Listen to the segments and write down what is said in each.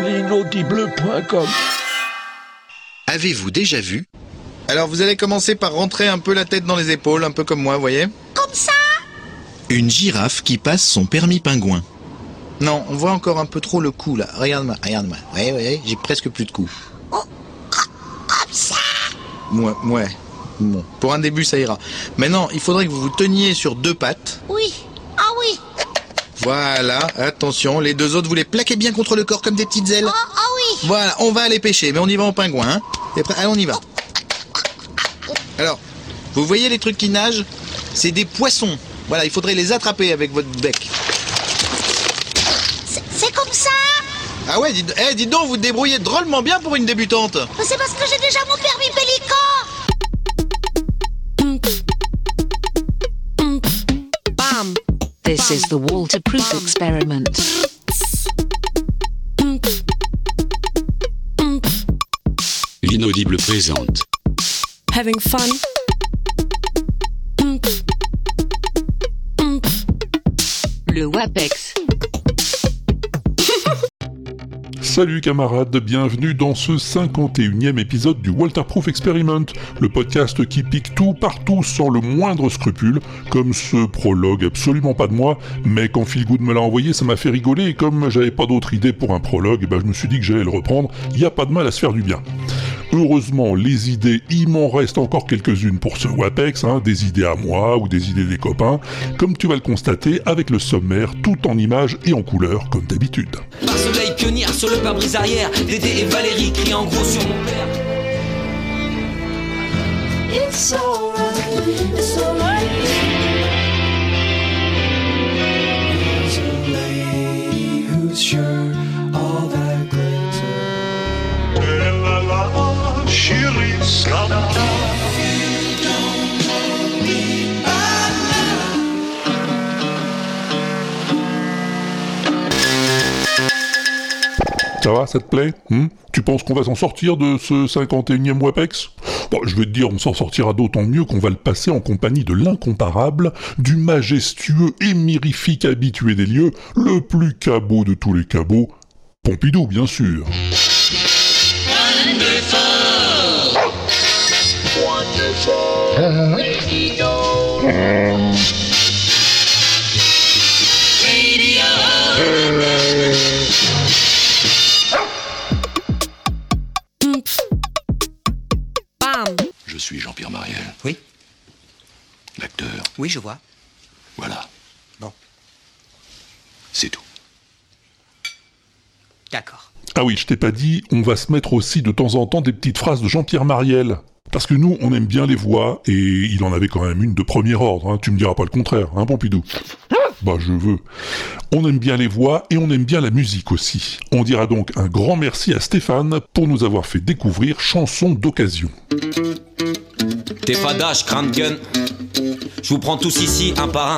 L'inaudible.com Avez-vous déjà vu? Alors vous allez commencer par rentrer un peu la tête dans les épaules, un peu comme moi, voyez? Comme ça? Une girafe qui passe son permis pingouin. Non, on voit encore un peu trop le cou là. Regarde-moi, regarde-moi. Ouais, ouais, j'ai presque plus de cou. Oh, Comme ça? Ouais, ouais. Bon, pour un début, ça ira. Maintenant, il faudrait que vous vous teniez sur deux pattes. Oui. Voilà, attention, les deux autres, vous les plaquez bien contre le corps comme des petites ailes. Oh, ah oui. Voilà, on va aller pêcher, mais on y va en pingouin, hein T'es prêt Allez, on y va. Alors, vous voyez les trucs qui nagent? C'est des poissons. Voilà, il faudrait les attraper avec votre bec. C'est- comme ça? Ah ouais, dites, eh, dites donc, vous débrouillez drôlement bien pour une débutante. C'est parce que j'ai déjà mon permis pélican This is the waterproof experiment. L'inaudible présente. Having fun? Le WAPEX. Salut camarades, bienvenue dans ce 51e épisode du Walterproof Experiment, le podcast qui pique tout partout sans le moindre scrupule, comme ce prologue absolument pas de moi, mais quand Phil Good me l'a envoyé ça m'a fait rigoler et comme j'avais pas d'autre idée pour un prologue, eh ben, je me suis dit que j'allais le reprendre, y a pas de mal à se faire du bien. Heureusement, les idées, il m'en reste encore quelques-unes pour ce WAPEX, hein, des idées à moi ou des idées des copains, comme tu vas le constater avec le sommaire, tout en images et en couleurs, comme d'habitude. Pionnière sur le pare-brise arrière Dédé et Valérie crient en gros sur mon père It's alright, it's alright. who's sure all that glitter. Ça va, ça te plaît hmm Tu penses qu'on va s'en sortir de ce 51e WAPEX? Bon, je vais te dire, on s'en sortira d'autant mieux qu'on va le passer en compagnie de l'incomparable, du majestueux et mirifique habitué des lieux, le plus cabot de tous les cabots, Pompidou, bien sûr. Suis Jean-Pierre Mariel. Oui, L'acteur. oui je vois Voilà. Bon. C'est tout. D'accord Ah oui, je t'ai pas dit, on va se mettre aussi de temps en temps des petites phrases de Jean-Pierre Mariel. Parce que nous, on aime bien les voix, et il en avait quand même une de premier ordre, hein. tu me diras pas le contraire, hein Pompidou Bah je veux. On aime bien les voix, et on aime bien la musique aussi. On dira donc un grand merci à Stéphane pour nous avoir fait découvrir Chanson d'occasion. T'es fadache, crâne gun Je vous prends tous ici un par un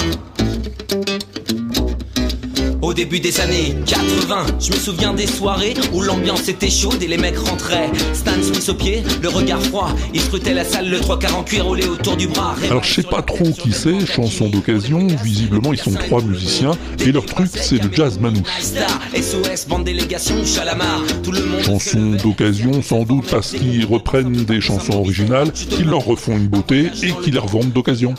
Au début des années 80 Je me souviens des soirées où l'ambiance était chaude et les mecs rentraient. Stan Smith au pied, le regard froid Ils scrutaient la salle, le trois quarts en cuir roulé autour du bras. Alors je sais pas trop qui c'est, Chanson d'occasion, visiblement ils sont trois musiciens, et leur truc c'est le jazz manouche. Star, SOS, bande délégation, Chalamar Tout le monde Chanson d'occasion sans doute parce qu'ils reprennent des chansons originales, qu'ils leur refont une beauté et qu'ils les revendent d'occasion.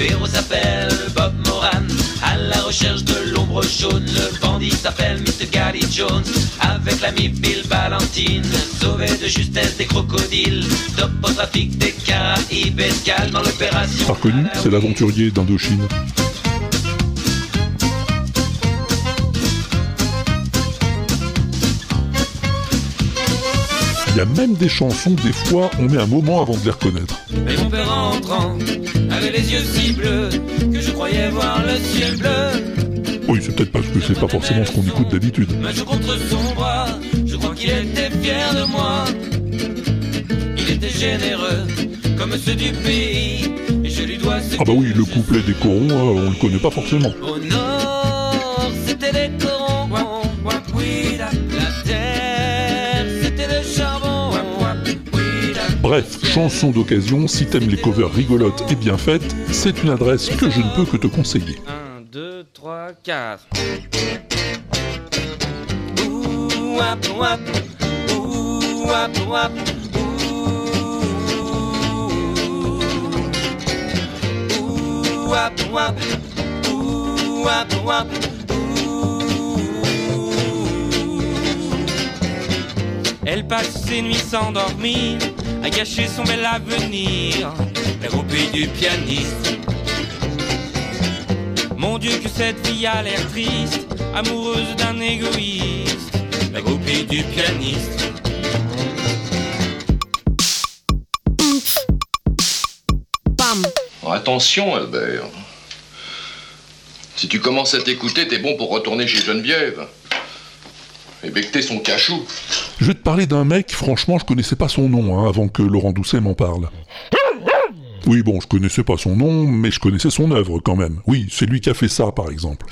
Le héros s'appelle Bob Moran. À la recherche de l'ombre jaune, le bandit s'appelle Mr. Gary Jones. Avec l'ami Bill Valentine, sauvé de justesse des crocodiles. Top au trafic des Caraïbes, escale dans l'opération. Pas reconnu, c'est l'aventurier d'Indochine. Il y a même des chansons, des fois, on met un moment avant de les reconnaître. Mais mon père entrant, avait les yeux si bleus, que je croyais voir le ciel bleu. Oui, c'est peut-être parce que c'est pas forcément ce qu'on écoute d'habitude. Ma joue contre son bras, je crois qu'il était fier de moi. Il était généreux, comme ceux du pays, et je lui dois ce Ah bah oui, le couplet des corons, euh, on le connaît pas forcément. Au nord, Bref, chanson d'occasion, si t'aimes les covers rigolotes et bien faites, c'est une adresse que je ne peux que te conseiller. 1, 2, 3, 4. Ouh, wap, wap. Ouh, wap, wap. Ouh, wap, wap. Ouh, wap, wap. Ouh. Elle passe ses nuits sans dormir, à gâcher son bel avenir. La groupie du pianiste. Mon Dieu, que cette fille a l'air triste, amoureuse d'un égoïste. La groupie du pianiste. Attention, Albert. Si tu commences à t'écouter, t'es bon pour retourner chez Geneviève. Et becter son cachou. Je vais te parler d'un mec, franchement, je connaissais pas son nom hein, avant que Laurent Doucet m'en parle. Oui, bon, je connaissais pas son nom, mais je connaissais son œuvre quand même. Oui, c'est lui qui a fait ça, par exemple.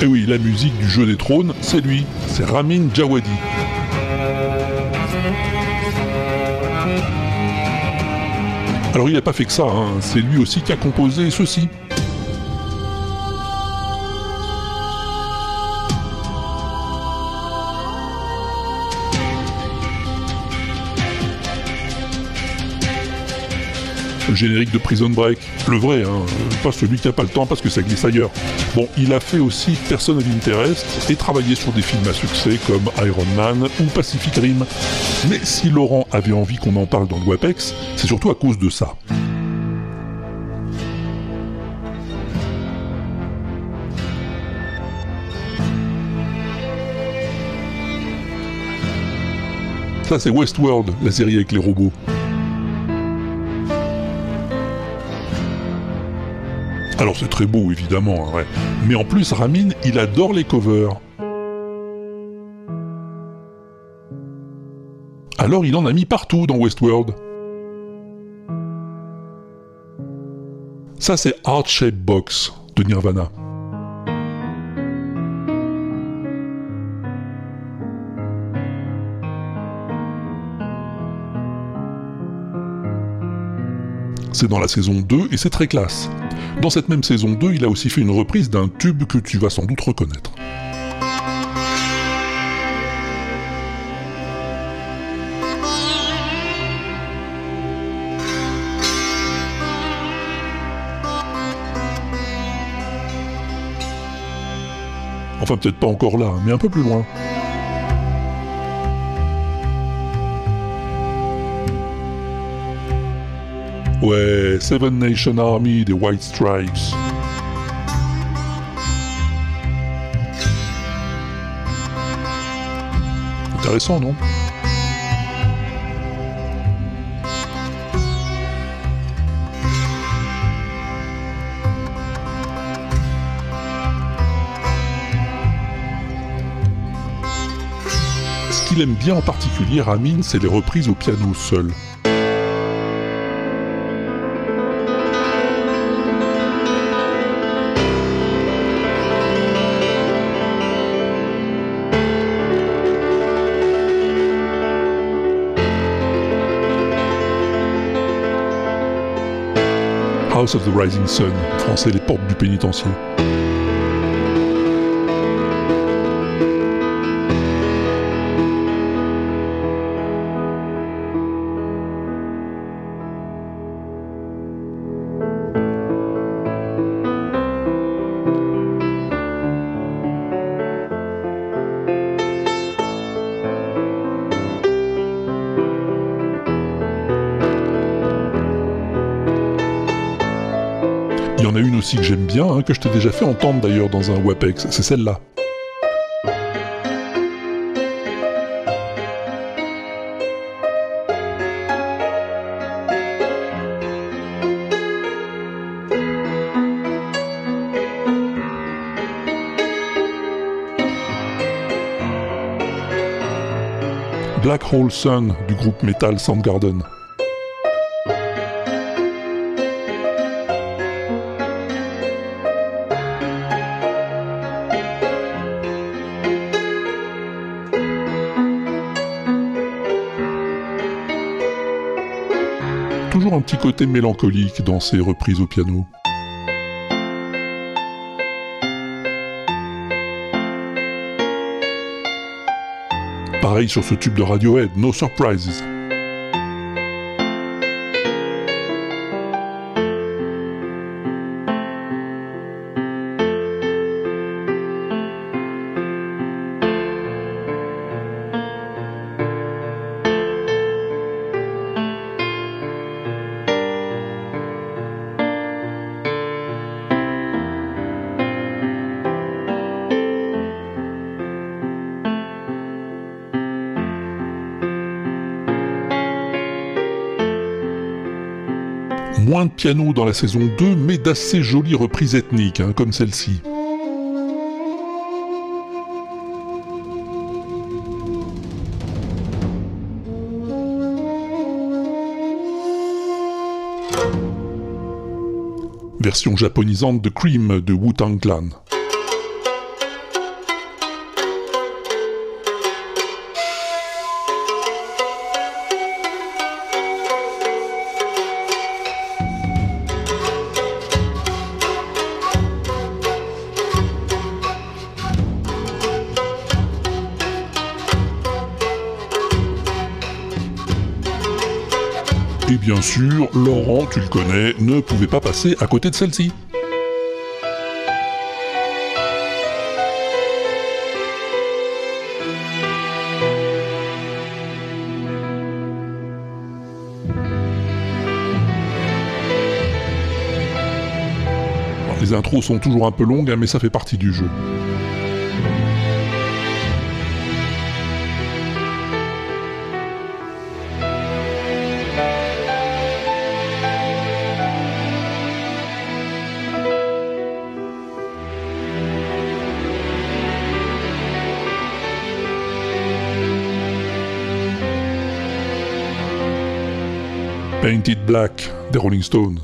Et oui, la musique du jeu des trônes, c'est lui, c'est Ramin Djawadi. Alors il n'a pas fait que ça, hein, c'est lui aussi qui a composé ceci. Le générique de Prison Break, le vrai, hein, pas celui qui n'a pas le temps parce que ça glisse ailleurs. Bon, il a fait aussi Person of Interest et travaillé sur des films à succès comme Iron Man ou Pacific Rim. Mais si Laurent avait envie qu'on en parle dans le WAPEX, c'est surtout à cause de ça. Ça c'est Westworld, la série avec les robots. Alors c'est très beau évidemment, hein, mais en plus Ramin, il adore les covers. Alors il en a mis partout dans Westworld. Ça c'est Heart Shape Box de Nirvana. C'est dans la saison 2 et c'est très classe. Dans cette même saison 2, il a aussi fait une reprise d'un tube que tu vas sans doute reconnaître. Enfin, peut-être pas encore là, mais un peu plus loin. Ouais, Seven Nation Army des White Stripes. Intéressant, non? Ce qu'il aime bien en particulier, Ramin, c'est les reprises au piano seul. Of the Rising Sun, français les portes du pénitencier. Hein, que je t'ai déjà fait entendre d'ailleurs dans un WAPEX, c'est celle-là. Black Hole Sun du groupe metal Soundgarden. Toujours un petit côté mélancolique dans ses reprises au piano. Pareil sur ce tube de Radiohead, No Surprises. Piano dans la saison 2, mais d'assez jolies reprises ethniques, hein, comme celle-ci. Version japonisante de Cream de Wu-Tang Clan. Bien sûr, Laurent, tu le connais, ne pouvait pas passer à côté de celle-ci. Les intros sont toujours un peu longues, hein, mais ça fait partie du jeu. Painted Black des Rolling Stones.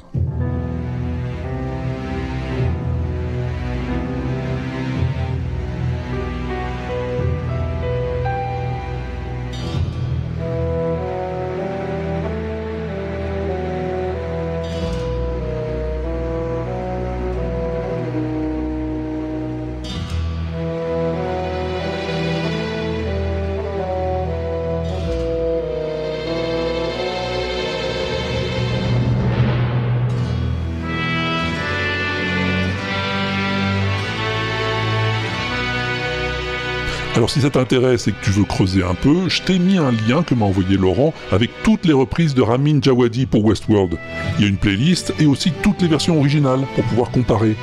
Si ça t'intéresse et que tu veux creuser un peu, je t'ai mis un lien que m'a envoyé Laurent avec toutes les reprises de Ramin Djawadi pour Westworld. Il y a une playlist et aussi toutes les versions originales pour pouvoir comparer.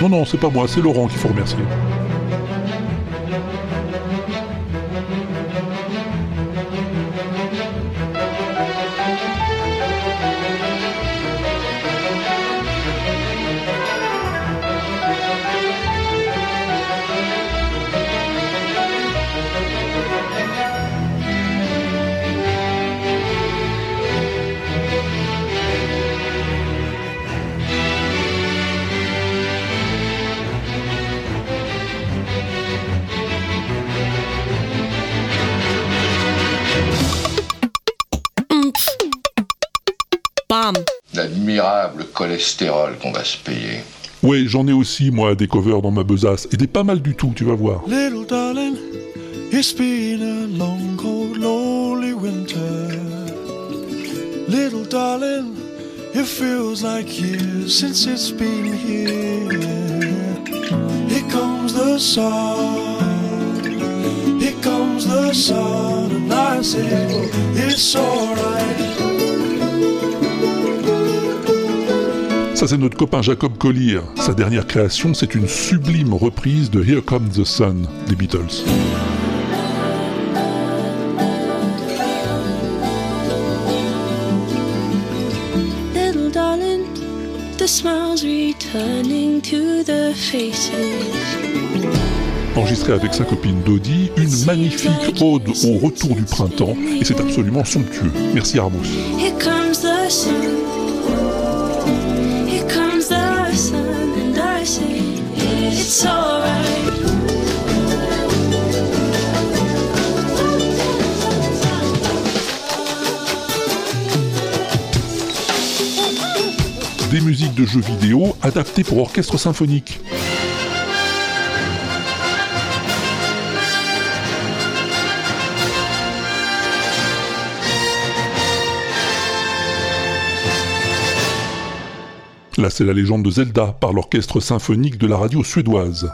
Non non, c'est pas moi, c'est Laurent qu'il faut remercier. Cholestérol qu'on va se payer. Ouais, j'en ai aussi moi des covers dans ma besace et des pas mal du tout, tu vas voir. Little darling, it's been a long, cold, lonely winter. Little darling, it feels like years since it's been here. Here comes the sun, here comes the sun, and I say it's alright. Ça c'est notre copain Jacob Collier. Sa dernière création, c'est une sublime reprise de Here Comes the Sun des Beatles. Little darling, the smiles returning to the faces. Enregistré avec sa copine Dodie, une magnifique ode au retour du printemps, et c'est absolument somptueux. Merci Armous. Musique de jeux vidéo adaptée pour orchestre symphonique. Là, c'est la légende de Zelda par l'orchestre symphonique de la radio suédoise.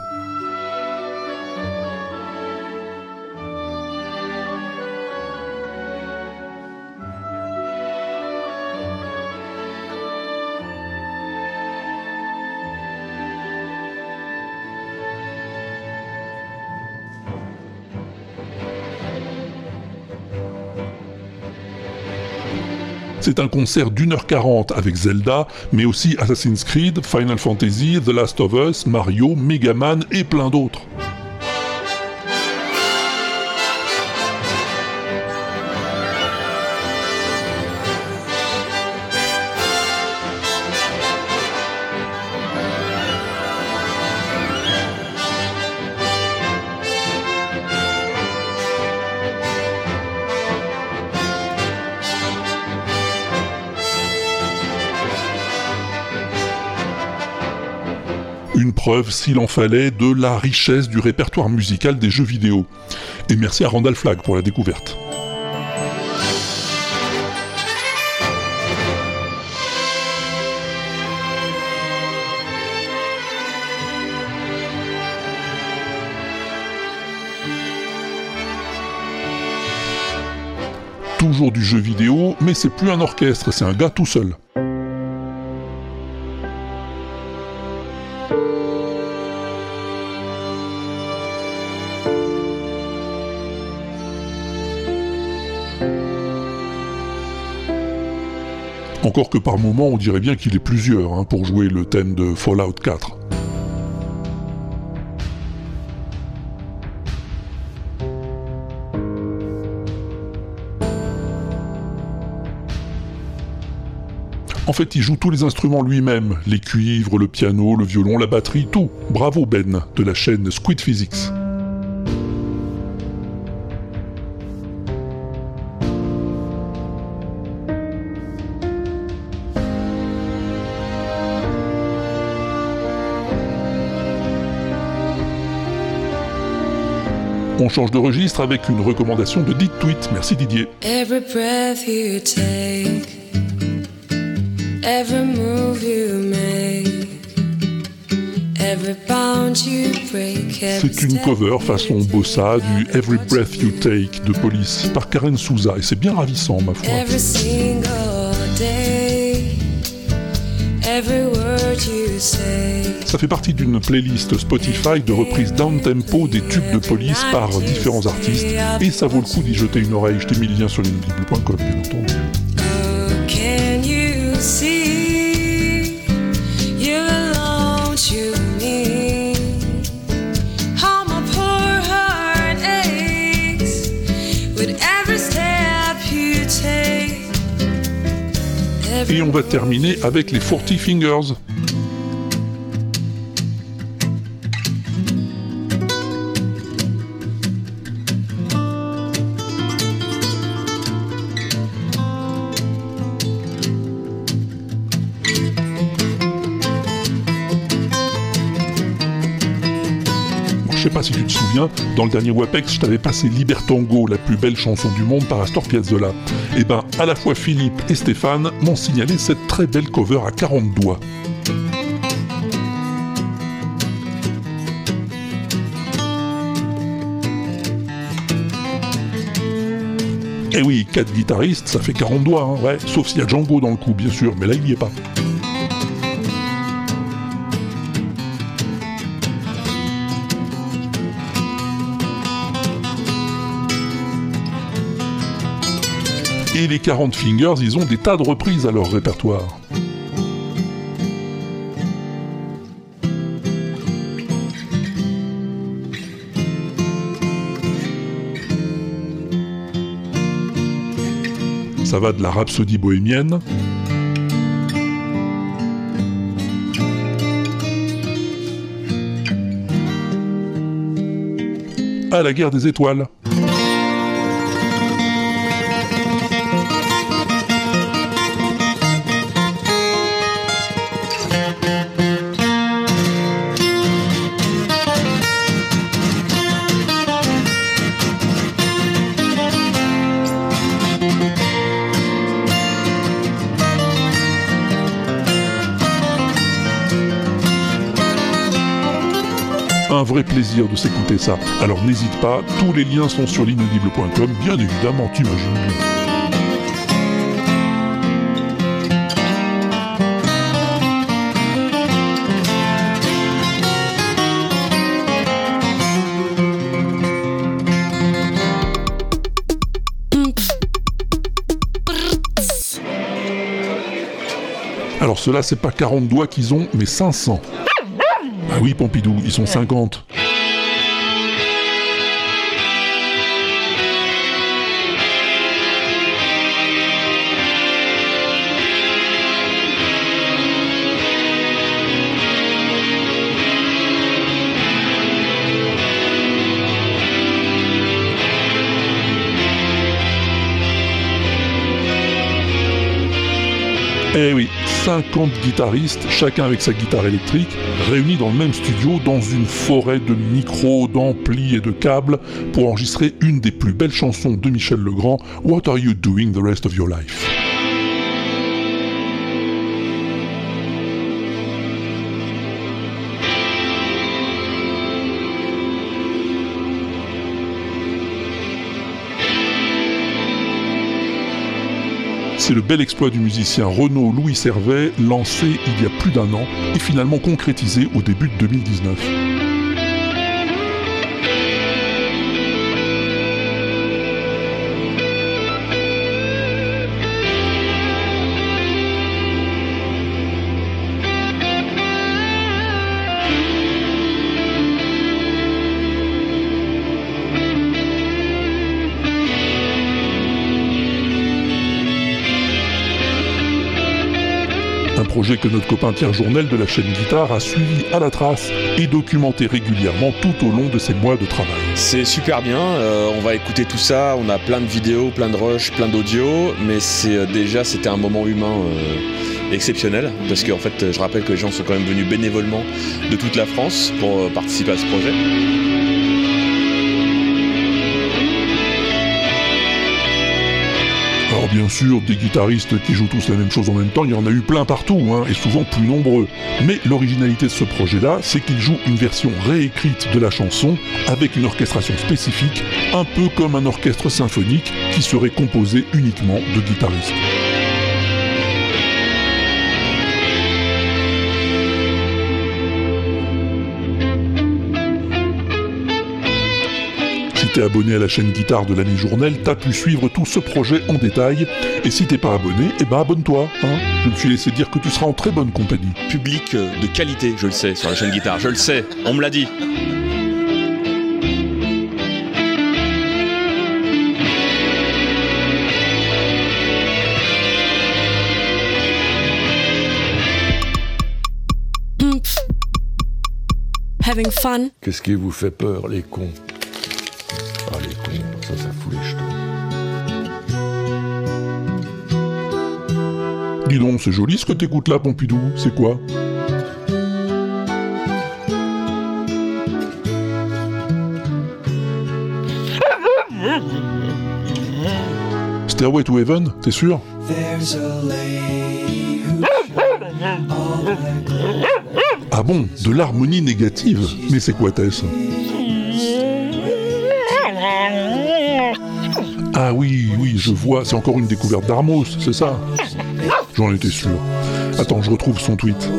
C'est un concert d'une heure quarante avec Zelda, mais aussi Assassin's Creed, Final Fantasy, The Last of Us, Mario, Mega Man et plein d'autres. S'il en fallait, de la richesse du répertoire musical des jeux vidéo. Et merci à Randall Flagg pour la découverte. Toujours du jeu vidéo, mais c'est plus un orchestre, c'est un gars tout seul. Encore que par moment on dirait bien qu'il est plusieurs hein, pour jouer le thème de Fallout 4. En fait, il joue tous les instruments lui-même, les cuivres, le piano, le violon, la batterie, tout. Bravo Ben, de la chaîne Squid Physics. On change de registre avec une recommandation de Dit Tweet. Merci Didier. Every breath you take, every move you make, every bound you break, every C'est une cover façon bossa du Every Breath You Take de Police par Karen Souza et c'est bien ravissant ma foi. Ça fait partie d'une playlist Spotify de reprises down-tempo des tubes de police par différents artistes et ça vaut le coup d'y jeter une oreille. Je t'ai mis le lien sur l'inaudible.com bien entendu. Oh. Et on va terminer avec les 40 Fingers. Dans le dernier WAPEX, je t'avais passé Libertango, la plus belle chanson du monde par Astor Piazzolla. Et ben, à la fois Philippe et Stéphane m'ont signalé cette très belle cover à 40 doigts. Eh oui, 4 guitaristes, ça fait 40 doigts, hein, ouais, sauf s'il y a Django dans le coup, bien sûr, mais là il y est pas. Et les 40 Fingers, ils ont des tas de reprises à leur répertoire. Ça va de la rhapsodie bohémienne à la guerre des étoiles. Plaisir de s'écouter ça. Alors n'hésite pas, tous les liens sont sur l'inaudible.com, bien évidemment, t'imagines bien. Alors cela c'est pas 40 doigts qu'ils ont, mais 500. Oui Pompidou, ils sont 50. Eh oui, 50 guitaristes, chacun avec sa guitare électrique, réunis dans le même studio dans une forêt de micros, d'amplis et de câbles pour enregistrer une des plus belles chansons de Michel Legrand, What Are You Doing the Rest of Your Life? C'est le bel exploit du musicien Renaud Louis Servet, lancé il y a plus d'un an et finalement concrétisé au début de 2019. Projet que notre copain Pierre Journel de la chaîne Guitare a suivi à la trace et documenté régulièrement tout au long de ses mois de travail. C'est super bien, euh, on va écouter tout ça, on a plein de vidéos, plein de rushs, plein d'audio, mais c'est euh, déjà c'était un moment humain euh, exceptionnel, parce qu'en fait je rappelle que les gens sont quand même venus bénévolement de toute la France pour participer à ce projet. Alors bien sûr, des guitaristes qui jouent tous la même chose en même temps, il y en a eu plein partout, hein, et souvent plus nombreux. Mais l'originalité de ce projet-là, c'est qu'il joue une version réécrite de la chanson avec une orchestration spécifique, un peu comme un orchestre symphonique qui serait composé uniquement de guitaristes. T'es abonné à la chaîne Guitare de l'année Journal, t'as pu suivre tout ce projet en détail. Et si t'es pas abonné, eh ben abonne-toi. Hein je me suis laissé dire que tu seras en très bonne compagnie. Public euh, de qualité, je le sais, sur la chaîne Guitare, je le sais, on me l'a dit. Having fun? Qu'est-ce qui vous fait peur, les cons? C'est joli ce que t'écoutes là, Pompidou. C'est quoi? Stairway to Heaven, t'es sûr? Ah bon, de l'harmonie négative. Mais c'est quoi Tess? Ah oui, oui, je vois, c'est encore une découverte d'Armos, c'est ça? J'en étais sûr. Attends, je retrouve son tweet.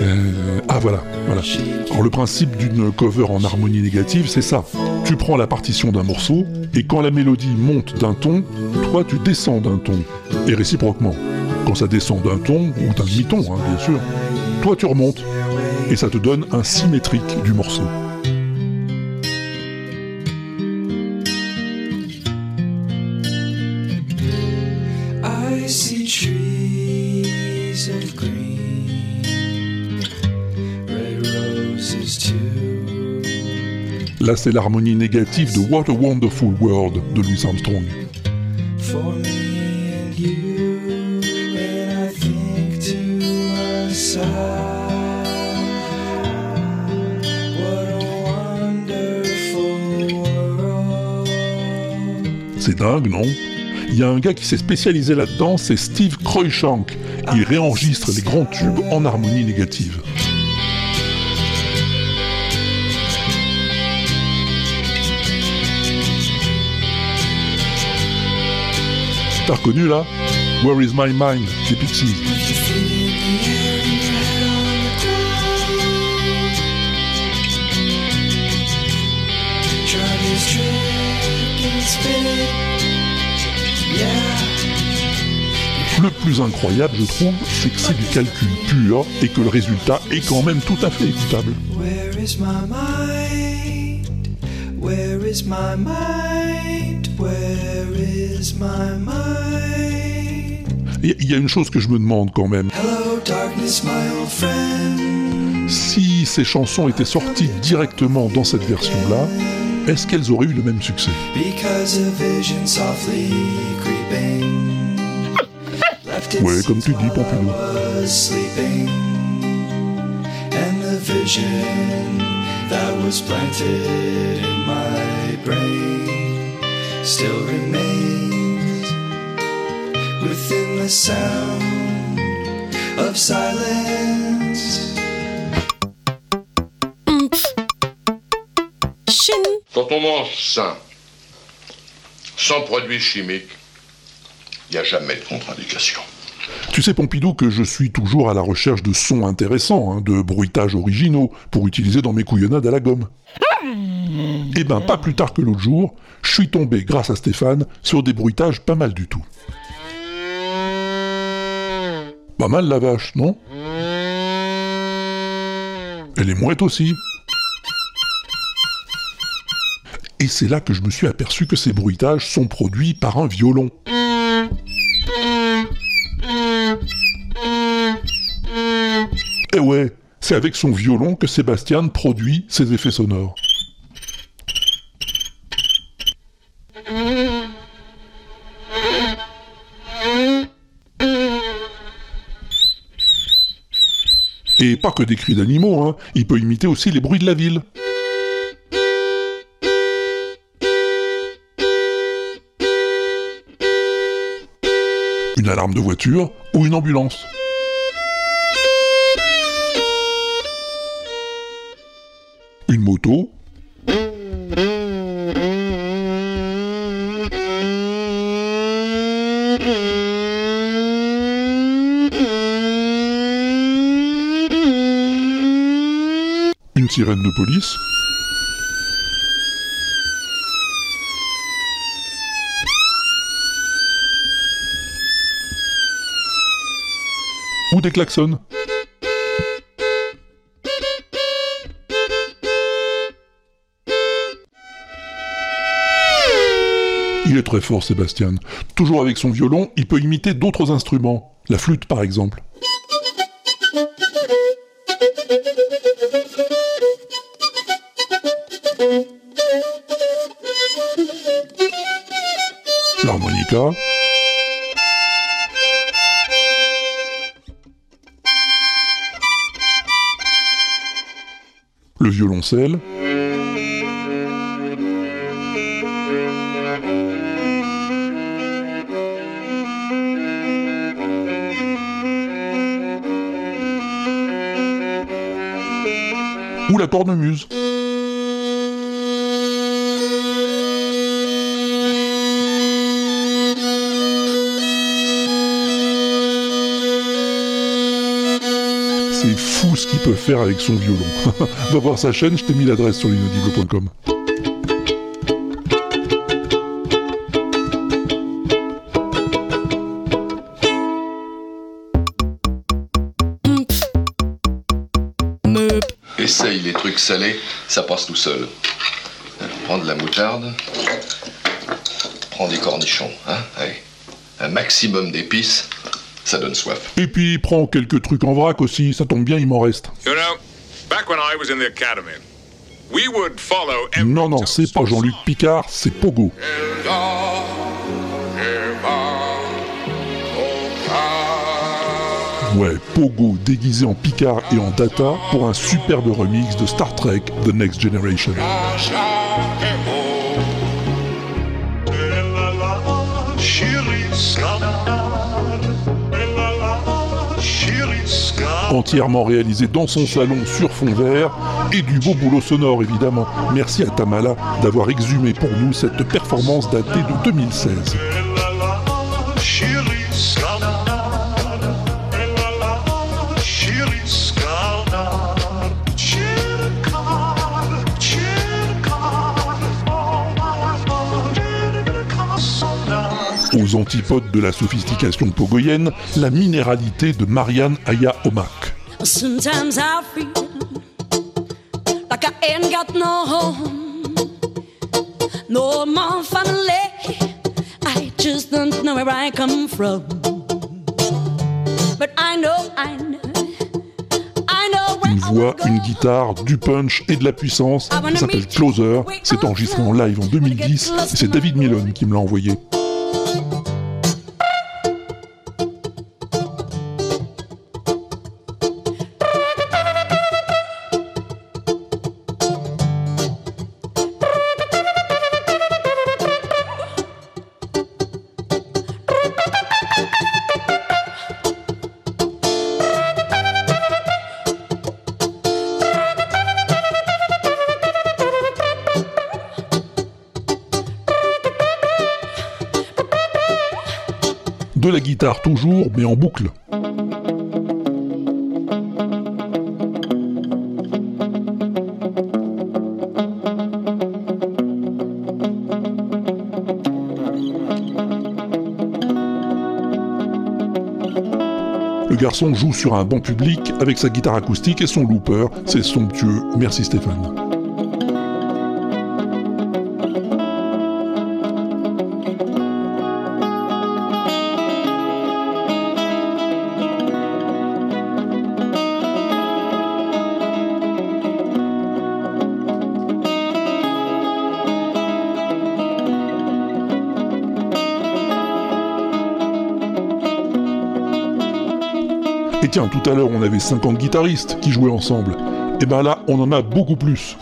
Euh, ah voilà, voilà. Alors le principe d'une cover en harmonie négative, c'est ça. Tu prends la partition d'un morceau, et quand la mélodie monte d'un ton, toi tu descends d'un ton. Et réciproquement. Quand ça descend d'un ton, ou d'un demi-ton, hein, bien sûr, toi tu remontes. Et ça te donne un symétrique du morceau. Là, c'est l'harmonie négative de What a Wonderful World de Louis Armstrong. For me and you, and I think to myself, what a wonderful world. C'est dingue, non? Il y a un gars qui s'est spécialisé là-dedans, c'est Steve Cruikshank. Il réenregistre les grands tubes en harmonie négative. T'as reconnu là Where is my mind? C'est Pixies. Le plus incroyable, je trouve, c'est que c'est du calcul pur et que le résultat est quand même tout à fait écoutable. Where is my mind? Where is my mind? Il y a une chose que je me demande quand même. Hello, darkness, my old friend. Si ces chansons étaient sorties directement dans cette version-là, est-ce qu'elles auraient eu le même succès? Ouais, comme tu dis, Pompidou. was sleeping. And the vision that was planted in my brain still remains within the sound of silence. Quand on mange sain, sans produits chimiques, il n'y a jamais de contre-indication. Tu sais, Pompidou, que je suis toujours à la recherche de sons intéressants, hein, de bruitages originaux, pour utiliser dans mes couillonnades à la gomme. Eh ben, pas plus tard que l'autre jour, je suis tombé, grâce à Stéphane, sur des bruitages pas mal du tout. Pas mal la vache, non? Elle est mouette aussi. Et c'est là que je me suis aperçu que ces bruitages sont produits par un violon. Et ouais, c'est avec son violon que Sébastien produit ses effets sonores. Et pas que des cris d'animaux, hein. il peut imiter aussi les bruits de la ville. Une alarme de voiture ou une ambulance. Une moto. Sirène de police. Ou des klaxons. Il est très fort, Sébastien. Toujours avec son violon, il peut imiter d'autres instruments. La flûte, par exemple. L'harmonica. Le violoncelle. La cornemuse. C'est fou ce qu'il peut faire avec son violon. Va voir sa chaîne, je t'ai mis l'adresse sur l'inaudible.com. Salés, ça passe tout seul. Prends de la moutarde, prends des cornichons, hein, allez. Un maximum d'épices, ça donne soif. Et puis, prends quelques trucs en vrac aussi, ça tombe bien, il m'en reste. You know, back when I was in the academy, we would follow every Non, non, c'est pas Jean-Luc Picard, c'est Pogo. Ouais, Pogo déguisé en Picard et en Data pour un superbe remix de Star Trek The Next Generation. Entièrement réalisé dans son salon sur fond vert et du beau boulot sonore évidemment. Merci à Tamala d'avoir exhumé pour nous cette performance datée de 2016. Aux antipodes de la sophistication pogoyenne, la minéralité de Marianne Aya Omak. Sometimes I feel like I ain't got no home, no more family. I just don't know where I come from. But I know, I know, I know where Une voix, une guitare, du punch et de la puissance. Ça s'appelle Closer. C'est enregistré en live en 2010 et c'est David Milone qui me l'a envoyé. Toujours, mais en boucle. Le garçon joue sur un banc public avec sa guitare acoustique et son looper. C'est somptueux. Merci Stéphane. Tout à l'heure on avait 50 guitaristes qui jouaient ensemble. Et ben là, on en a beaucoup plus.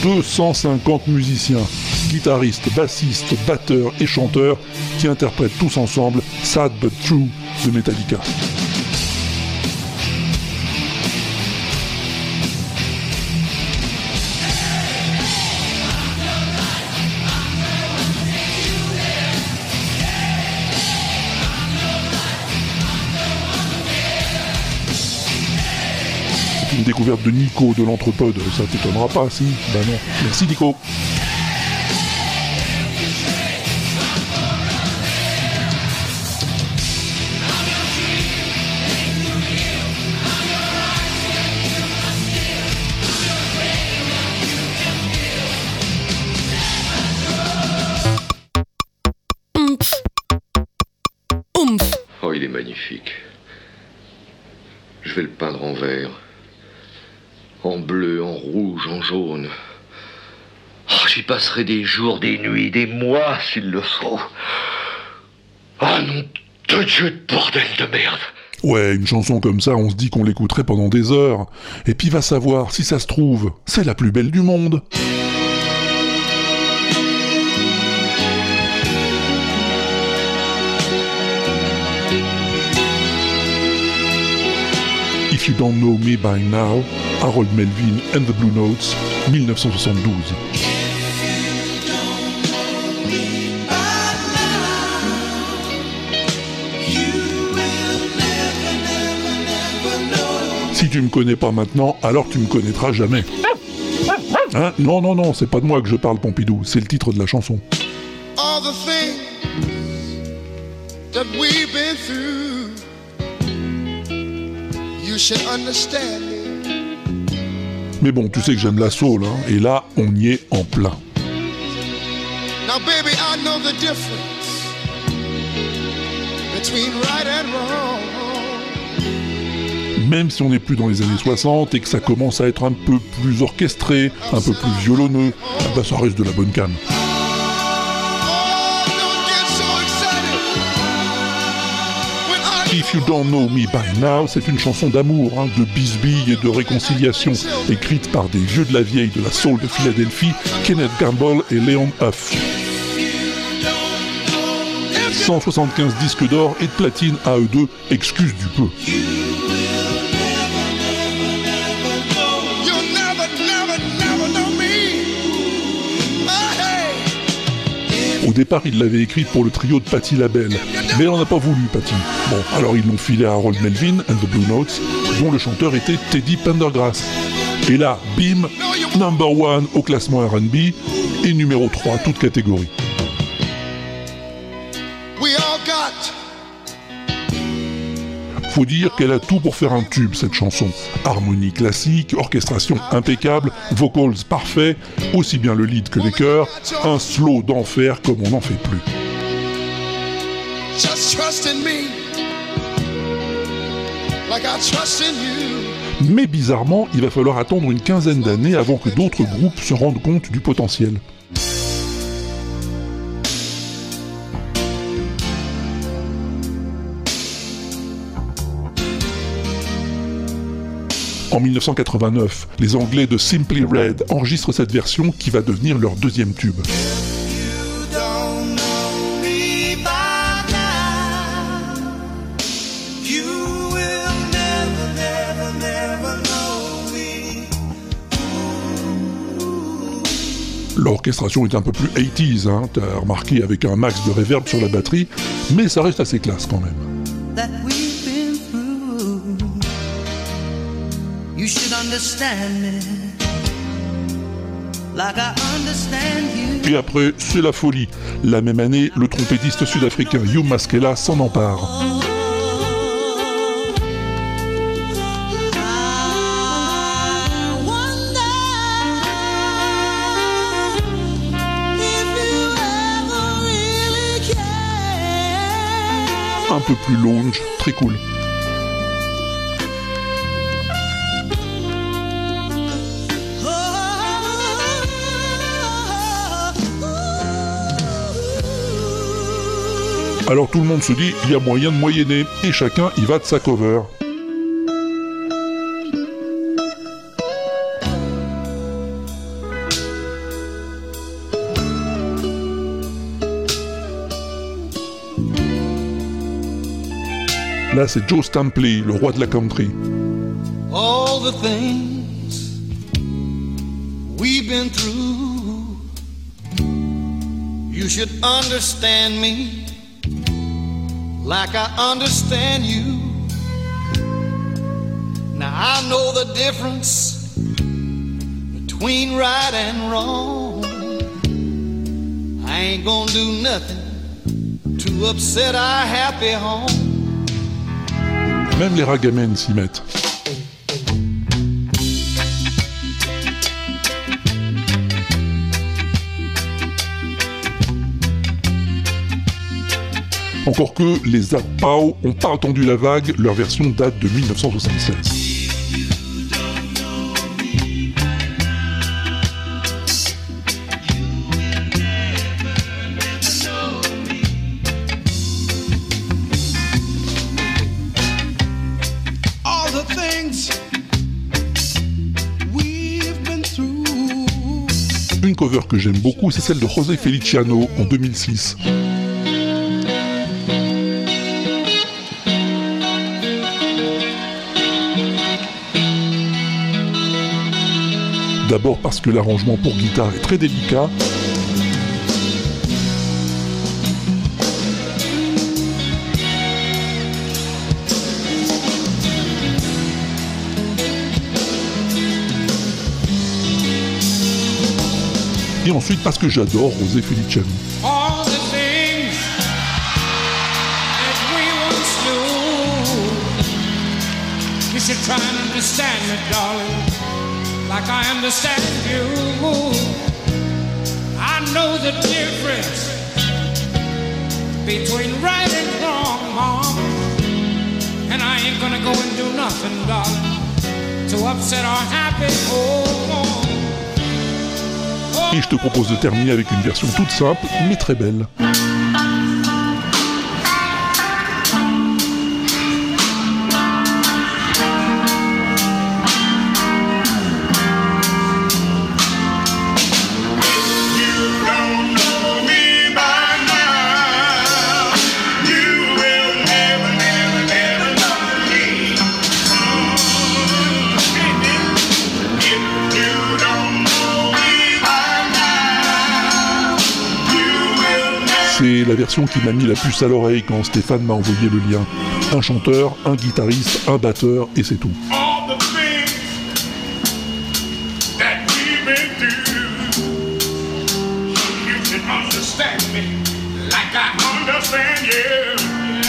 « 250 musiciens, guitaristes, bassistes, batteurs et chanteurs qui interprètent tous ensemble Sad But True de Metallica. Une découverte de Nico de l'Entrepode, ça t'étonnera pas, si Bah non. Merci Nico. Rouge, en jaune. Oh, J'y passerai des jours, des nuits, des mois s'il le faut. Ah non, de Dieu de bordel de merde. Ouais, une chanson comme ça, on se dit qu'on l'écouterait pendant des heures. Et puis va savoir, si ça se trouve, c'est la plus belle du monde. If You Don't Know Me By Now, Harold Melvin and the Blue Notes, 1972. Si tu me connais pas maintenant, alors tu me connaîtras jamais. Hein? Non, non, non, c'est pas de moi que je parle, Pompidou, c'est le titre de la chanson. all the things that we've been through. You should understand. Mais bon, tu sais que j'aime la soul, hein, et là, on y est en plein. Now, baby, I know the difference between right and wrong. Même si on n'est plus dans les années 60 et que ça commence à être un peu plus orchestré, un peu plus violonneux, ah bah ça reste de la bonne cam. If You Don't Know Me By Now, c'est une chanson d'amour, hein, de bisbille et de réconciliation, écrite par des vieux de la vieille de la soul de Philadelphie, Kenneth Gamble et Leon Huff. 175 disques d'or et de platine à eux deux, excuse du peu. Au départ, il l'avait écrite pour le trio de Patti LaBelle, mais elle n'en a pas voulu, Patti. Bon, alors ils l'ont filé à Harold Melvin and the Blue Notes, dont le chanteur était Teddy Pendergrass. Et là, bim, number one au classement RB et numéro 3, toute catégorie. Faut dire qu'elle a tout pour faire un tube, cette chanson. Harmonie classique, orchestration impeccable, vocals parfaits, aussi bien le lead que les chœurs, un slow d'enfer comme on n'en fait plus. Mais bizarrement, il va falloir attendre une quinzaine d'années avant que d'autres groupes se rendent compte du potentiel. En 1989, les Anglais de Simply Red enregistrent cette version qui va devenir leur deuxième tube. L'orchestration est un peu plus 80s, hein, t'as remarqué avec un max de reverb sur la batterie, mais ça reste assez classe quand même. Et après, c'est la folie. La même année, le trompettiste sud-africain Hugh Maskela s'en empare. Un peu plus lounge, très cool. Alors tout le monde se dit, il y a moyen de moyenner, et chacun y va de sa cover. Là, c'est Joe Stampley, le roi de la country. All the things we've been through, you should understand me. Like I understand you. Now I know the difference between right and wrong. I ain't gonna do nothing to upset our happy home. Même les ragamens s'y mettent. Encore que les Zapao ont pas attendu la vague, leur version date de 1976. Une cover que j'aime beaucoup, c'est celle de José Feliciano en 2006. D'abord parce que l'arrangement pour guitare est très délicat. Et ensuite parce que j'adore Rosé Feliciano. Between right and wrong, Mom. And I ain't gonna go and do nothing, darling, to upset our happy home. Et je te propose de terminer avec une version toute simple, mais très belle. La version qui m'a mis la puce à l'oreille quand Stéphane m'a envoyé le lien. Un chanteur, un guitariste, un batteur et c'est tout.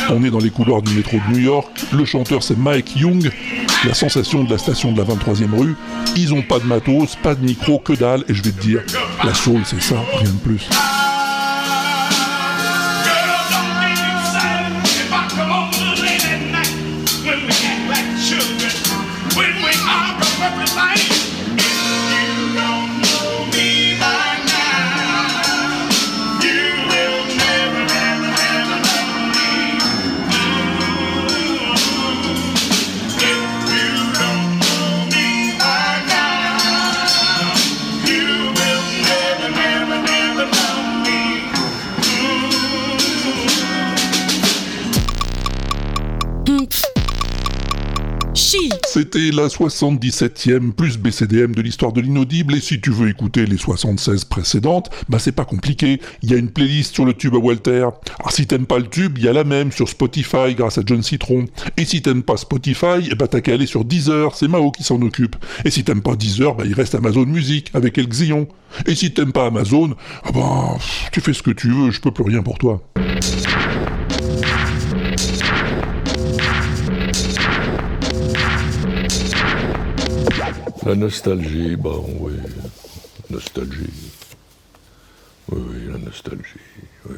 On est dans les couloirs du métro de New York, le chanteur c'est Mike Young, la sensation de la station de la 23e rue, ils ont pas de matos, pas de micro, que dalle, et je vais te dire, la soul c'est ça, rien de plus. C'était la 77e plus BCDM de l'histoire de l'inaudible, et si tu veux écouter les 76 précédentes, bah c'est pas compliqué, il y a une playlist sur le tube à Walter. Alors si t'aimes pas le tube, il y a la même sur Spotify grâce à John Citron. Et si t'aimes pas Spotify, bah t'as qu'à aller sur Deezer, c'est Mao qui s'en occupe. Et si t'aimes pas Deezer, bah il reste Amazon Music avec El Xion. Et si t'aimes pas Amazon, ah bah tu fais ce que tu veux, je peux plus rien pour toi. La nostalgie, bon, oui. Nostalgie. Oui, oui, la nostalgie, oui.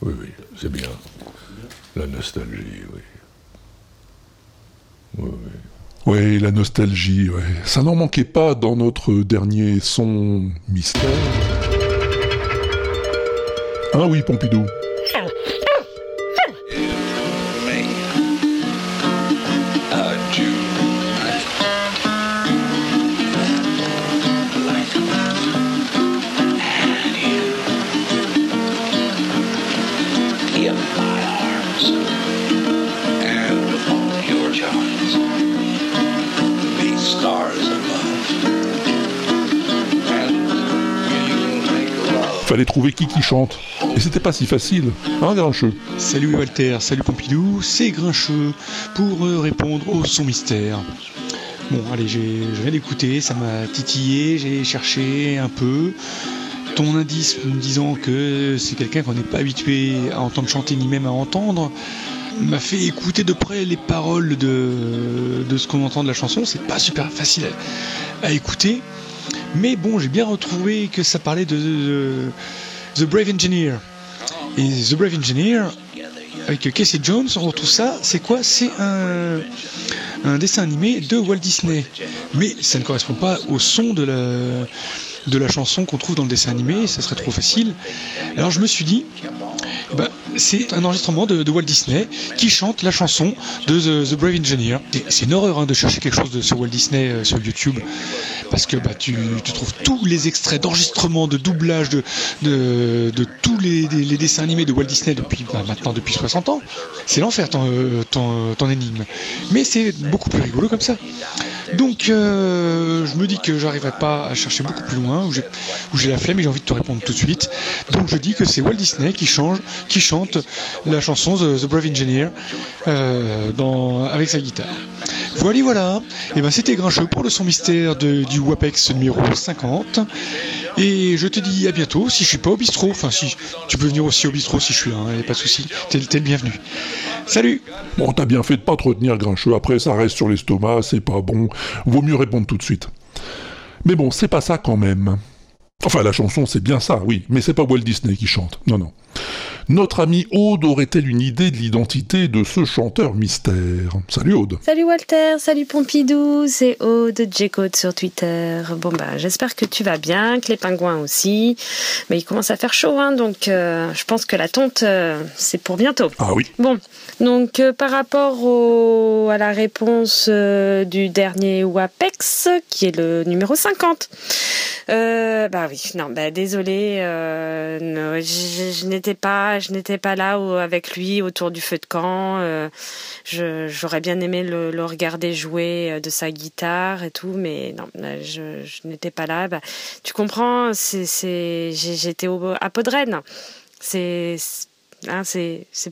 Oui, oui, c'est bien. La nostalgie, oui. Oui, oui. Oui, la nostalgie, ouais. Ça n'en manquait pas dans notre dernier son mystère. Ah oui, Pompidou. Fallait trouver qui qui chante. Et c'était pas si facile, hein Grincheux Salut Walter, salut Pompidou, c'est Grincheux pour euh, répondre au son mystère. Bon, allez, je viens d'écouter, ça m'a titillé, j'ai cherché un peu. Ton indice me disant que c'est quelqu'un qu'on n'est pas habitué à entendre chanter ni même à entendre m'a fait écouter de près les paroles de, de ce qu'on entend de la chanson. C'est pas super facile à écouter. Mais bon, j'ai bien retrouvé que ça parlait de, The Brave Engineer. Et The Brave Engineer, avec Casey Jones, on retrouve ça. C'est quoi? C'est un, dessin animé de Walt Disney. Mais ça ne correspond pas au son de la, de la chanson qu'on trouve dans le dessin animé, ça serait trop facile. Alors je me suis dit, bah, c'est un enregistrement de, Walt Disney qui chante la chanson de The, Brave Engineer. C'est une horreur hein, de chercher quelque chose sur Walt Disney euh, sur YouTube parce que bah, tu, trouves tous les extraits d'enregistrement, de doublage de, de, tous les, dessins animés de Walt Disney depuis bah, maintenant depuis 60 ans. C'est l'enfer ton, euh, ton, ton, énigme. Mais c'est beaucoup plus rigolo comme ça. Donc euh, je me dis que j'arriverai pas à chercher beaucoup plus loin, où j'ai la flemme et j'ai envie de te répondre tout de suite. Donc je dis que c'est Walt Disney qui change, qui chante la chanson The, Brave Engineer euh, avec sa guitare. Voilà, voilà. Et ben c'était Grincheux pour le son mystère du WAPEX numéro 50. Et je te dis à bientôt si je suis pas au bistrot. Enfin, si tu peux venir aussi au bistrot si je suis là, hein, pas de souci. T'es le bienvenu. Salut Bon, t'as bien fait de pas te retenir, Grincheux. Après, ça reste sur l'estomac, c'est pas bon. Vaut mieux répondre tout de suite. Mais bon, c'est pas ça quand même. Enfin, la chanson, c'est bien ça, oui, mais c'est pas Walt Disney qui chante. Non, non. Notre amie Aude aurait-elle une idée de l'identité de ce chanteur mystère? Salut Aude. Salut Walter, salut Pompidou, c'est Aude J-Code sur Twitter. Bon bah j'espère que tu vas bien, que les pingouins aussi. Mais il commence à faire chaud, hein, donc euh, je pense que la tonte euh, c'est pour bientôt. Ah oui. Bon, donc euh, par rapport à la réponse du dernier WAPEX, qui est le numéro 50. Euh, bah oui, non, bah désolé, je n'étais pas, je n'étais pas là avec lui autour du feu de camp. euh, j'aurais bien aimé le, regarder jouer euh, de sa guitare et tout, mais non, je, n'étais pas là. Bah, tu comprends, j'étais à Podren. C'est, hein,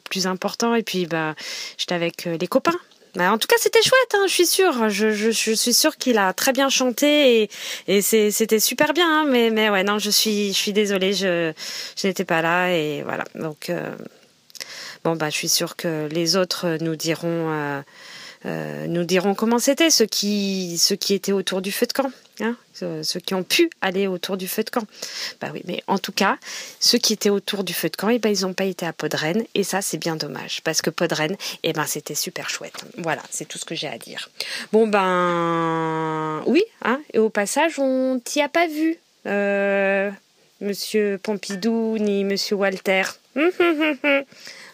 plus important. Et puis, bah, j'étais avec euh, les copains. Bah, en tout cas, c'était chouette, hein, je suis sûre. Je, je, je suis sûre qu'il a très bien chanté et, et c'était super bien. hein, mais, mais ouais, non, je suis, je suis désolée, je, je n'étais pas là et voilà. Donc, euh, bon, bah, je suis sûre que les autres nous diront, euh, euh, nous diront comment c'était, ceux qui, ceux qui étaient autour du feu de camp. Hein, ceux qui ont pu aller autour du feu de camp. Bah oui, mais en tout cas, ceux qui étaient autour du feu de camp, eh ben, ils n'ont pas été à Podren, et ça, c'est bien dommage, parce que Podren, eh ben, c'était super chouette. Voilà, c'est tout ce que j'ai à dire. Bon, ben, oui, hein, et au passage, on t'y a pas vu, euh, Monsieur Pompidou, ni Monsieur Walter.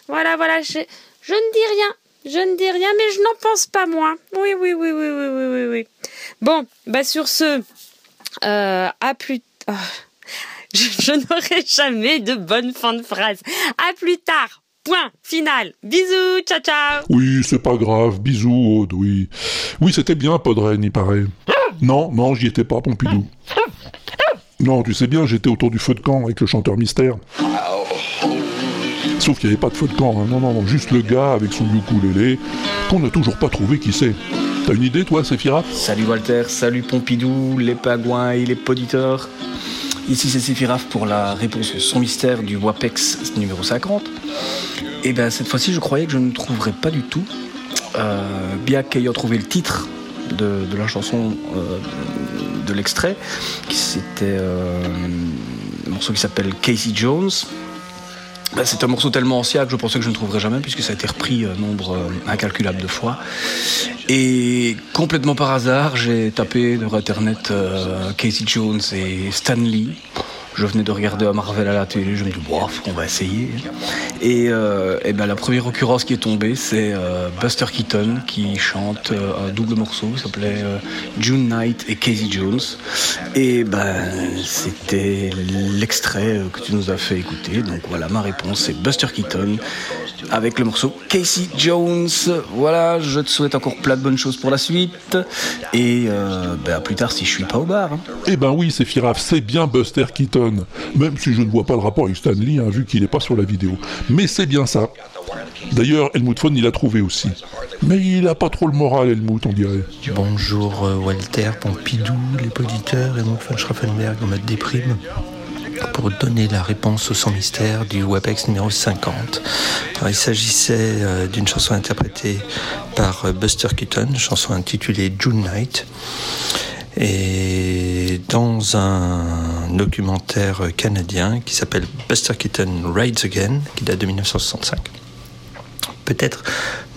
voilà, voilà, je, je ne dis rien. Je ne dis rien, mais je n'en pense pas moins. Oui, oui, oui, oui, oui, oui, oui, oui. Bon, bah sur ce, euh, à plus. je je n'aurai jamais de bonne fin de phrase. À plus tard. Point final. Bisous. Ciao, ciao. Oui, c'est pas grave. Bisous, Aude, oui. Oui, c'était bien, Podren, il paraît. Non, non, j'y étais pas, Pompidou. Non, tu sais bien, j'étais autour du feu de camp avec le chanteur mystère. Sauf qu'il n'y avait pas de feu de camp, hein. non, non, non, juste le gars avec son ukulélé, qu'on n'a toujours pas trouvé qui c'est. T'as une idée, toi, Séphira Salut Walter, salut Pompidou, les pingouins et les poditeurs. Ici c'est Séphiraf pour la réponse son mystère du WAPEX numéro 50. Et ben cette fois-ci je croyais que je ne trouverais pas du tout, euh, bien qu'ayant trouvé le titre de, de la chanson euh, de l'extrait, qui c'était euh, un morceau qui s'appelle Casey Jones. Ben, c'est un morceau tellement ancien que je pensais que je ne trouverais jamais puisque ça a été repris un nombre euh, incalculable de fois. Et complètement par hasard, j'ai tapé sur internet euh, Casey Jones et Stan Lee. Je venais de regarder un Marvel à la télé, je me dis, bof, on va essayer. Et, euh, et ben, la première occurrence qui est tombée, c'est euh, Buster Keaton qui chante euh, un double morceau, il s'appelait June Knight et Casey Jones. Et ben, c'était l'extrait que tu nous as fait écouter. Donc voilà, ma réponse, c'est Buster Keaton avec le morceau Casey Jones. Voilà, je te souhaite encore plein de bonnes choses pour la suite. Et ben, à plus tard si je suis pas au bar. hein. Eh ben oui, Séphiraf, c'est bien Buster Keaton. Même si je ne vois pas le rapport avec Stanley, hein, vu qu'il n'est pas sur la vidéo. Mais c'est bien ça. D'ailleurs, Helmut Von, il a trouvé aussi. Mais il a pas trop le moral, Helmut, on dirait. Bonjour euh, Walter, Pompidou, les auditeurs mon von Schraffenberg en mode déprime pour donner la réponse au son mystère du WebEx numéro 50. Alors, il s'agissait euh, d'une chanson interprétée par euh, Buster Keaton, chanson intitulée June Night. Et dans un documentaire canadien qui s'appelle Buster Keaton Rides Again, qui date de 1965 peut-être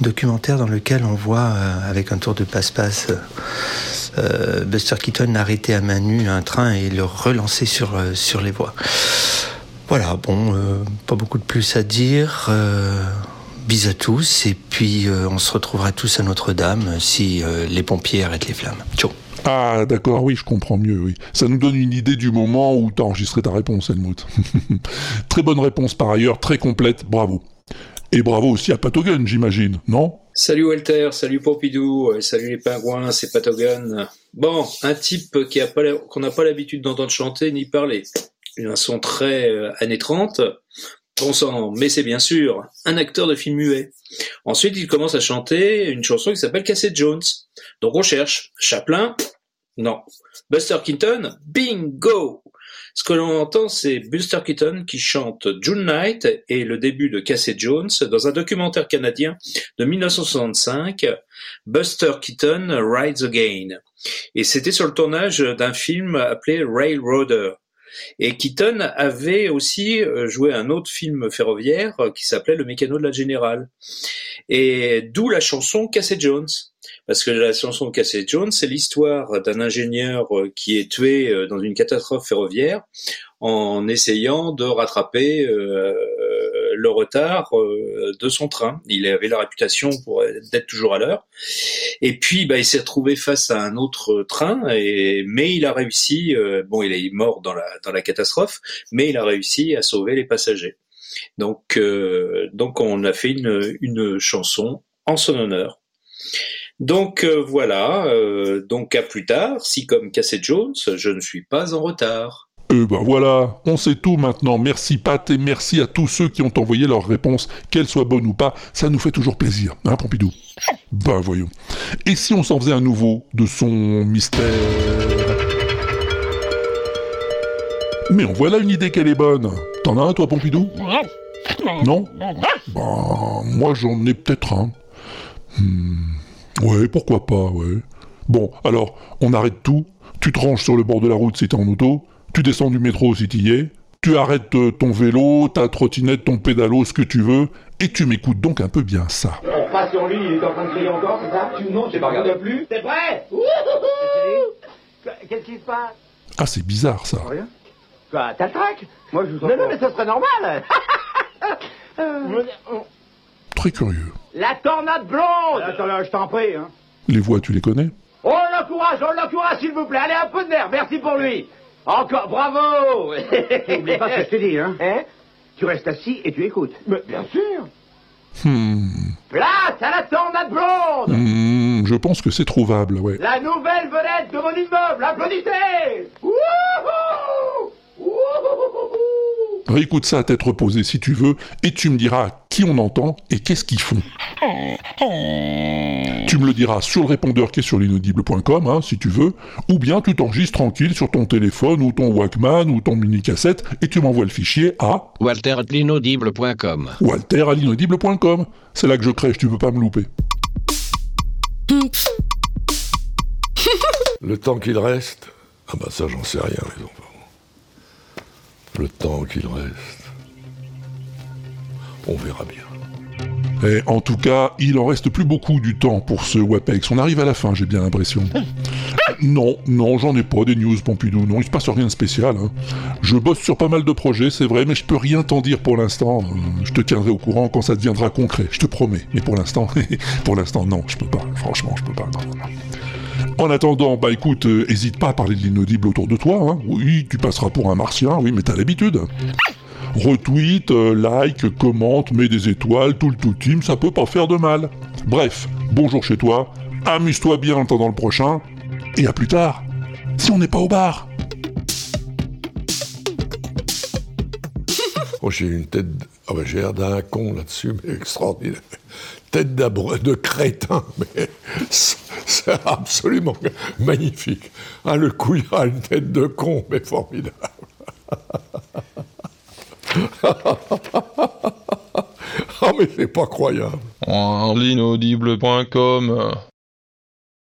documentaire dans lequel on voit euh, avec un tour de passe-passe euh, euh, Buster Keaton arrêter à main nue un train et le relancer sur, sur les voies. Voilà, bon, pas beaucoup de plus à dire. Bis à tous et puis on se retrouvera tous à Notre-Dame si les pompiers arrêtent les flammes. Ciao. Ah, d'accord, oui, je comprends mieux, oui. Ça nous donne une idée du moment où t'as enregistré ta réponse, Helmut. très bonne réponse par ailleurs, très complète, bravo. Et bravo aussi à Patogun, j'imagine, non? Salut Walter, salut Pompidou, euh, salut les pingouins, c'est Patogun. Bon, un type qui a qu'on n'a pas l'habitude d'entendre chanter ni parler. Un son très euh, années 30. Bon sang, mais c'est bien sûr un acteur de film muet. Ensuite, il commence à chanter une chanson qui s'appelle Cassette Jones. Donc on cherche. Chaplin Non. Buster Keaton Bingo ce que l'on entend, c'est Buster Keaton qui chante June Night et le début de Cassette Jones dans un documentaire canadien de 1965, Buster Keaton Rides Again. Et c'était sur le tournage d'un film appelé Railroader. Et Keaton avait aussi euh, joué un autre film ferroviaire qui s'appelait Le Mécano de la Générale. Et d'où la chanson Cassette Jones. Parce que la chanson de Cassette Jones, c'est l'histoire d'un ingénieur euh, qui est tué euh, dans une catastrophe ferroviaire en essayant de rattraper euh, le retard de son train. Il avait la réputation d'être toujours à l'heure. Et puis, bah, il s'est retrouvé face à un autre train, mais il a réussi. bon, il est mort dans la catastrophe, mais il a réussi à sauver les passagers. Donc, on a fait une chanson en son honneur. Donc euh, voilà, euh, donc à plus tard, si comme Cassette Jones, je ne suis pas en retard. Euh ben voilà, on sait tout maintenant. Merci Pat et merci à tous ceux qui ont envoyé leurs réponses, qu'elles soient bonnes ou pas, ça nous fait toujours plaisir, hein Pompidou? Ben voyons. Et si on s'en faisait un nouveau de son mystère? Mais en voilà une idée qu'elle est bonne. T'en as un toi Pompidou? Non? Ben moi j'en ai peut-être un. Hmm, Ouais, pourquoi pas, ouais. Bon, alors, on arrête tout, tu te ranges sur le bord de la route si t'es en auto, tu descends du métro si t'y es, tu arrêtes euh, ton vélo, ta trottinette, ton pédalo, ce que tu veux, et tu m'écoutes donc un peu bien ça. On passe sur lui, il est en train de crier encore, c'est ça? Tu non, j'ai pas regardé plus? C'est prêt Qu'est-ce qui se passe? Ah, c'est bizarre ça. Rien. Quoi, t'as le trac? Moi, je vous Non, non, mais ça serait normal. Euh, Très curieux. La tornade blonde Attends, là, je t'en prie, hein. Les voix, tu les connais? On l'encourage, on l'encourage, s'il vous plaît. Allez, un peu de nerf, merci pour lui. Encore, bravo N'oublie pas ce que je te dis, hein. Hein? Tu restes assis et tu écoutes. Mais bien sûr Hmm, Place à la tornade blonde hmm, je pense que c'est trouvable, ouais. La nouvelle vedette de mon immeuble, applaudissez Wouhou Réécoute ça à tête reposée si tu veux, et tu me diras qui on entend et qu'est-ce qu'ils font. Tu me le diras sur le répondeur qui est sur l'inaudible.com, hein, si tu veux, ou bien tu t'enregistres tranquille sur ton téléphone ou ton Walkman ou ton mini-cassette et tu m'envoies le fichier à walter.l'inaudible.com. walter à l'inaudible.com. C'est là que je crèche, tu peux pas me louper. Le temps qu'il reste Ah bah ça j'en sais rien les enfants. Le temps qu'il reste. On verra bien. Et en tout cas, il en reste plus beaucoup du temps pour ce WAPEX. On arrive à la fin, j'ai bien l'impression. Non, non, j'en ai pas des news Pompidou. Non, il se passe rien de spécial. hein. Je bosse sur pas mal de projets, c'est vrai, mais je peux rien t'en dire pour l'instant. Euh, Je te tiendrai au courant quand ça deviendra concret, je te promets. Mais pour l'instant, pour l'instant, non, je peux pas. Franchement, je peux pas. non, non, non. En attendant, bah écoute, euh, hésite pas à parler de l'inaudible autour de toi. Hein. Oui, tu passeras pour un martien, oui, mais t'as l'habitude. Retweet, euh, like, commente, mets des étoiles, tout le tout team, ça peut pas faire de mal. Bref, bonjour chez toi, amuse-toi bien en attendant le prochain, et à plus tard, si on n'est pas au bar. Oh, j'ai une tête. Ah bah, j'ai l'air d'un con là-dessus, mais extraordinaire. Tête de crétin, mais c'est absolument magnifique. Ah, le couillard a une tête de con, mais formidable. Ah, mais c'est pas croyable.